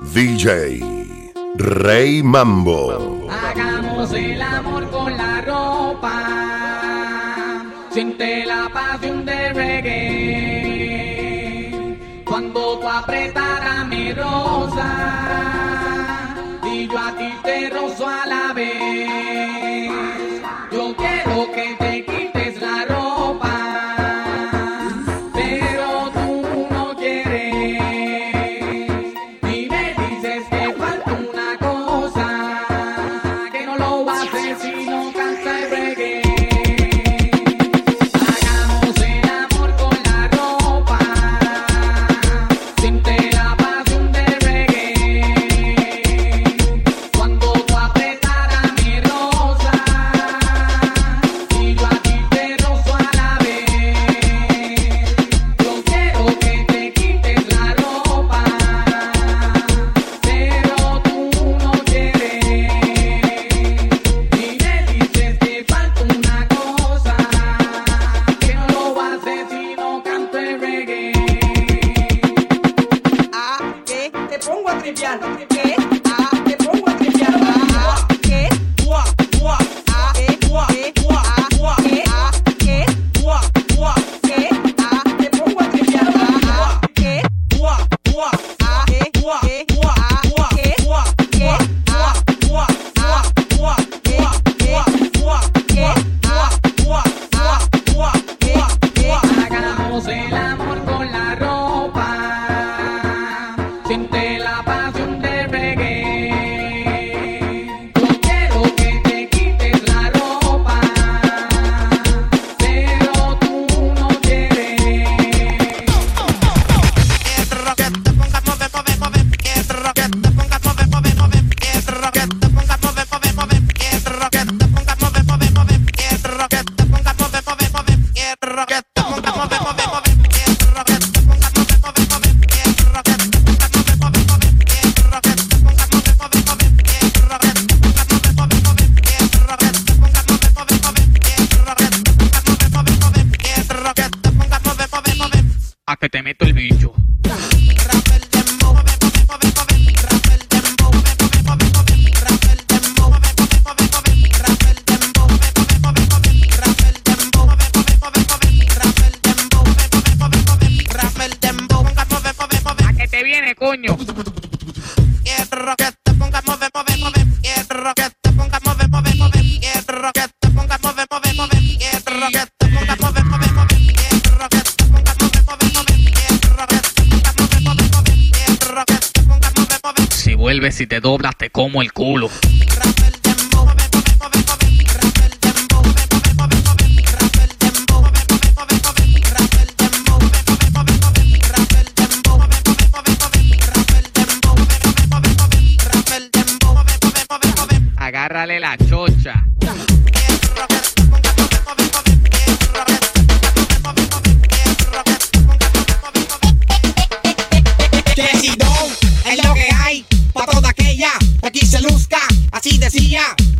DJ Rey Mambo. Hagamos el amor con la ropa. Siente la pasión de reggae. Cuando tú apretaras mi rosa. Y yo a ti te rozo a la vez. Si te doblas, te como el culo.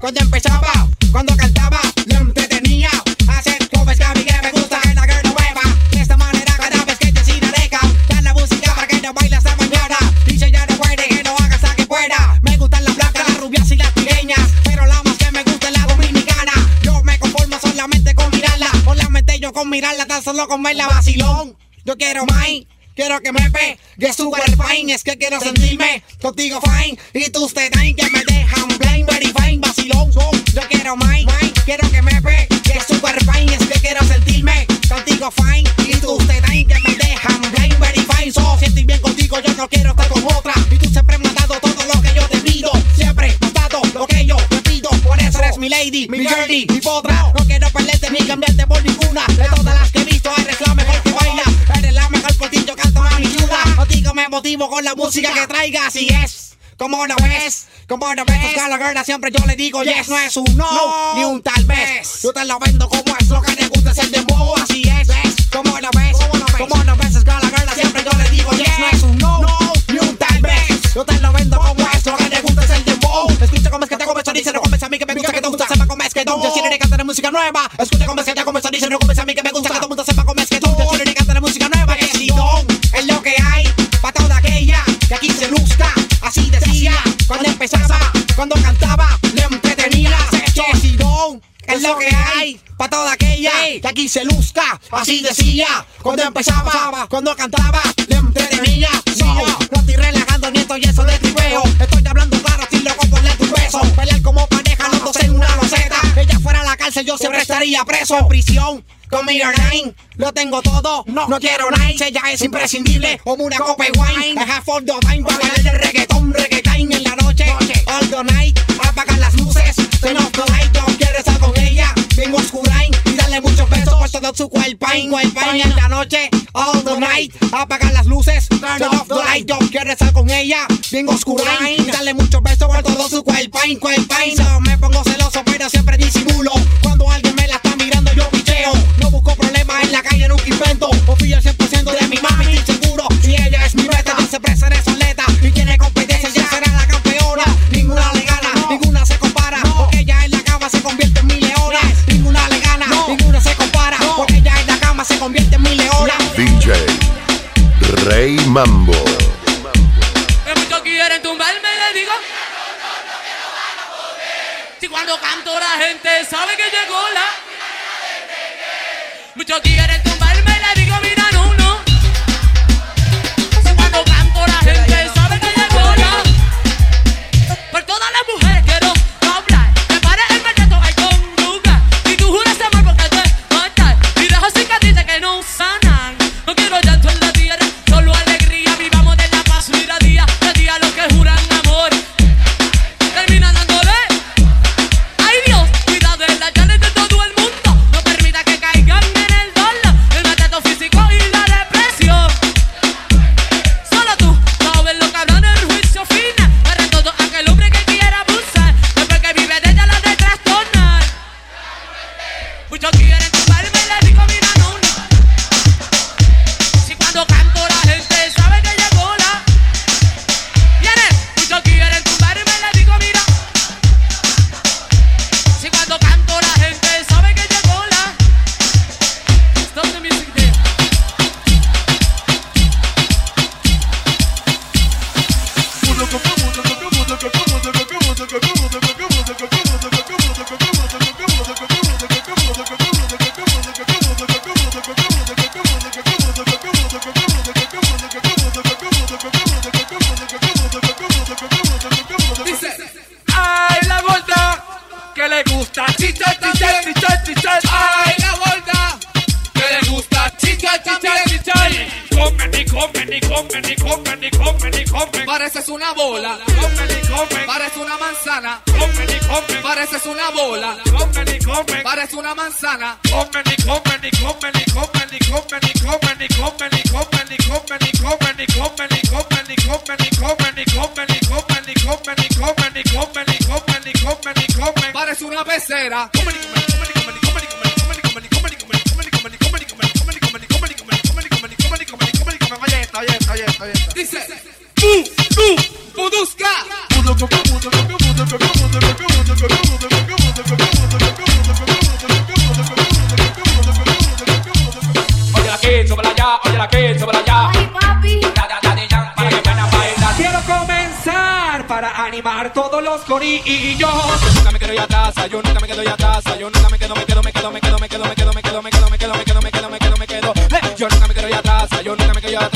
Cuando empezaba, cuando cantaba, lo entretenía. Hacer covers que a mí que me gusta que la no mueva. De esta manera cada vez que te deca dar la música para que no baile hasta mañana. Dice ya no puede que no haga hasta que pueda. Me gustan las blancas, las rubias y las trigueñas, pero la más que me gusta es la dominicana. Yo me conformo solamente con mirarla, solamente yo con mirarla, tan solo con verla vacilón. Yo quiero más. Quiero que me pegue super fine, es que quiero sentirme contigo fine. Y tú te traen que me dejan blind, very fine, vacilón. Yo quiero más, quiero que me pegue super fine, es que quiero sentirme contigo fine. Y tú te traen que me dejan blind, very fine. So, si estoy bien contigo, yo no quiero estar con otra. Y tú siempre me has dado todo lo que yo te pido. Siempre me has dado lo que yo te pido. Por eso eres mi lady, mi girlie, mi potra. No quiero perderte ni cambiarte por ninguna. De todas las me motivo con la música que traigas y es. Como no ves, como no ves, Gallagher siempre yo le digo yes, no es un no, ni un tal vez. Yo te lo vendo como es, lo que te gusta es el dembow, así es. Como no ves, como no ves, Gallagher siempre yo le digo yes, no es un no, ni un tal vez. Yo te lo vendo como es, lo que te gusta es el dembow. Escucha cómo es que te comes, dice no comes a mí que me gusta que te gusta, sepa cómo es que tú. Yo quiero cantar música nueva. Escucha cómo es que te comes, dice no comes a mí que me gusta cuando cantaba, le entretenía. Don, es lo que hay. Pa' toda aquella que aquí se luzca, así decía. Cuando empezaba, cuando cantaba, le entretenía. No, no estoy relajando ni estoy eso de tripeo. Estoy hablando claro, estoy loco por darle un beso. Pelear como pareja, cárcel, yo siempre estaría preso. En prisión, con mi nine, lo tengo todo, no, no quiero nice, ella es imprescindible, como una copa de wine, deja for the time, para bailar el reggaetón, reggaetón en la noche, all the night, apagar las luces, turn off the light, yo quiero estar con ella, bien oscura y darle muchos besos por todo su cuerpo, cuerpo en la noche, all the night, apagar las luces, turn off the light, yo quiero estar con ella, bien oscura y darle muchos besos por todo su cuerpo, cuerpo, no me pongo celoso, pero siempre disimulo, invento. Confío al 100% de mi mami, estoy seguro. Si ella es mi meta, no se presa de soleta. Y tiene competencia, ya será la campeona. Ninguna le gana, ninguna se compara. Porque ella en la cama se convierte en mi leona. Ninguna le gana, ninguna se compara. Porque ella en la cama se convierte en mi leona. DJ Rey Mambo. Que muchos quieren tumbarme, le digo. Si cuando canto la gente sabe que llegó la. Muchos quieren tumbarme, le digo, y comen y comen y comen y comen y comen y comen y comen y comen y comen y comen y comen y comen y comen y comen y comen. Parece una pecera. Comen y comen, comen y comen y comen y ya, oye la que, súbela ya. Ay, papi. Da, da, da, de ya, para que buena bailar. Quiero comenzar para animar todos los corillos. Yo nunca me quedo ya atrás, yo nunca me quedo ya atrás, yo nunca me quedo, me quedo, me quedo, me quedo, me quedo, me quedo, me quedo, me quedo, me quedo, me quedo, me quedo, me quedo, me quedo. Eh, Yo nunca me quedo ya atrás, yo nunca me quedo ya atrás,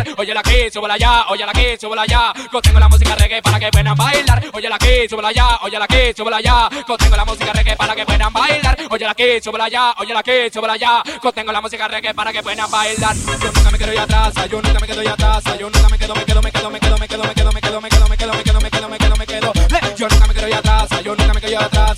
Oye la que, súbela ya, oye la que, súbela ya. Contengo la música reggae para que puedan bailar. Oye la que, súbela ya, oye la que, súbela ya. Contengo la música reggae para que puedan bailar. Oye la que, súbela ya, oye la que, súbela ya. Contengo la música reggae para que puedan bailar. Yo nunca me quedo ya atrás, yo nunca me quedo ya atrás, yo nunca me quedo, me quedo, me quedo, me quedo, me quedo, me quedo, me quedo, me quedo, me quedo, me quedo, me quedo, me quedo, me quedo. Yo nunca me quedo ya atrás, yo nunca me quedo ya atrás,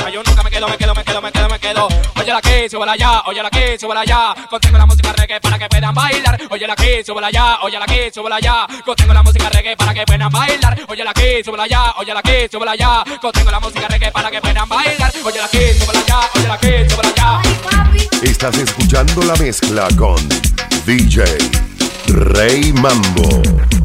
aquí, súbala allá, óyala aquí, súbala allá. Contengo la música reggae para que puedan bailar. Óyala aquí, súbala allá, óyala aquí, súbala allá. Contengo la música reggae para que puedan bailar. Óyala aquí, súbala allá, óyala aquí, súbala allá. Contengo la música reggae para que puedan bailar. Óyala aquí, súbala allá, óyala aquí, súbala allá. Estás escuchando la mezcla con DJ Rey Mambo.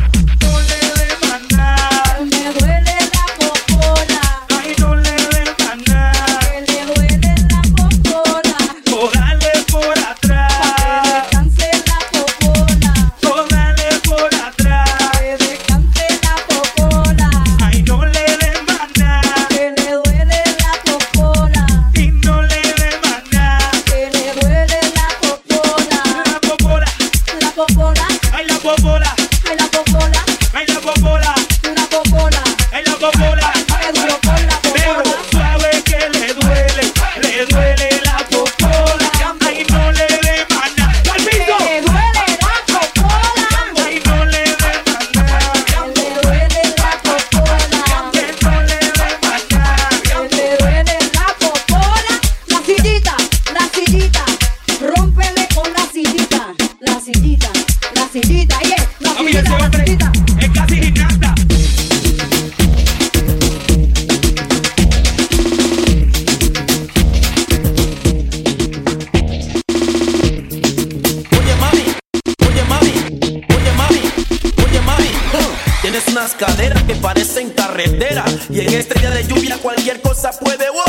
Y en este día de lluvia cualquier cosa puede. ¡wow!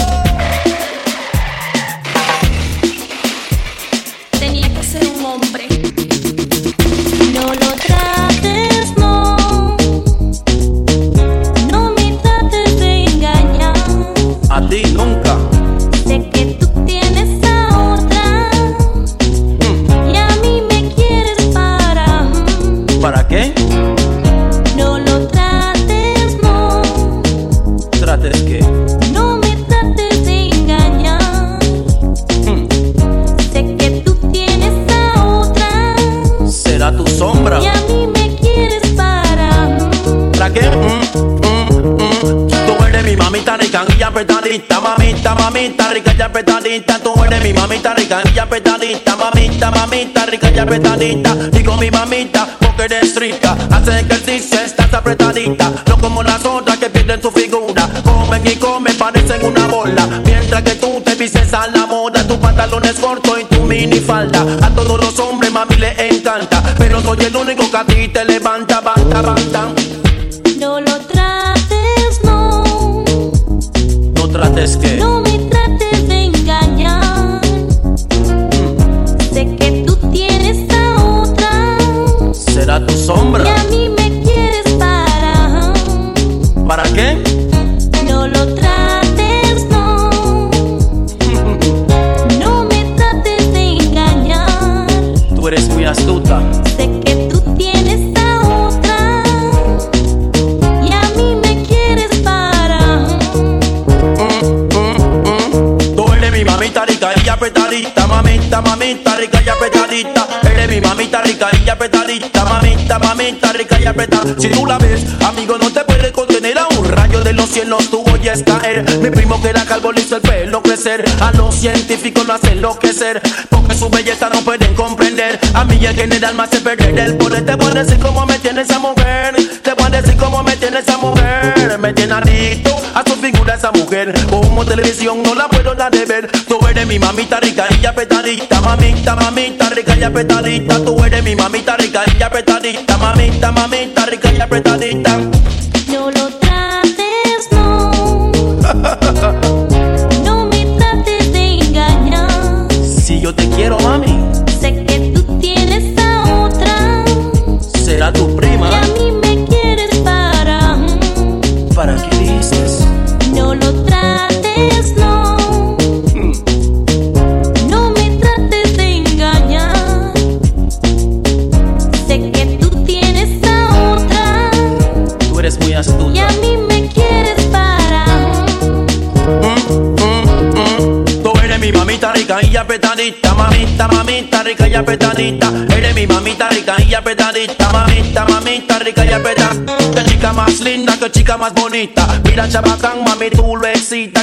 tenía que ser un hombre. No lo trates, no. No me trates de engañar. A ti nunca. Mamita, rica y apretadita. Tú eres mi mamita rica y apretadita, mamita, mamita rica y apretadita. Digo mi mamita porque eres rica, hace ejercicio, estás apretadita. No como las otras que pierden su figura, comen y comen, parecen una bola. Mientras que tú te vistes a la moda, tu pantalón es corto y tu mini falda. A todos los hombres mami le encanta, pero soy el único que a ti te levanta, banta, banta. No lo trates, no. No trates que. No rica y apretadita, mamita, mamita rica y apretadita. Eres mi mamita rica y apretadita, mamita, mamita rica y apretada. Si tú la ves, amigo, no te puedes contener a un rayo de los cielos, tú oyes caer. Mi primo que era calvo le hizo el pelo crecer. A los científicos lo hace enloquecer, porque su belleza no pueden comprender. A mí en general me hace perder el poder. Te voy a decir cómo me tiene esa mujer. Me tiene adicto a su figura esa mujer. Como televisión no la puedo dar de ver. Tú eres mi mamita rica y apretadita, mamita, mamita rica y apretadita. Tú eres mi mamita rica y apretadita, mamita, mamita rica y apretadita. Apretadita. Eres mi mamita rica y apretadita, mamita, mamita rica y apretadita. Chica más linda, que chica más bonita. Mira chabacán, mami, tú lo.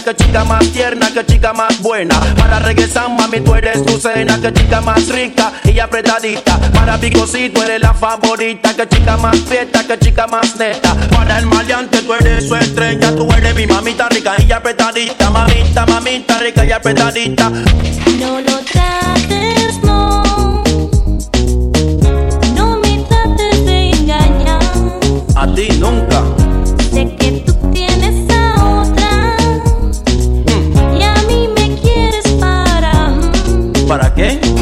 Que chica más tierna, que chica más buena. Para regresar, mami, tú eres tu cena. Que chica más rica y apretadita. Para Picosi, tú eres la favorita. Que chica más fiesta, que chica más neta. Para el maleante, tú eres su estrella. Tú eres mi mamita rica y apretadita, mamita, mamita rica y apretadita. No lo trates. No ¿Para qué?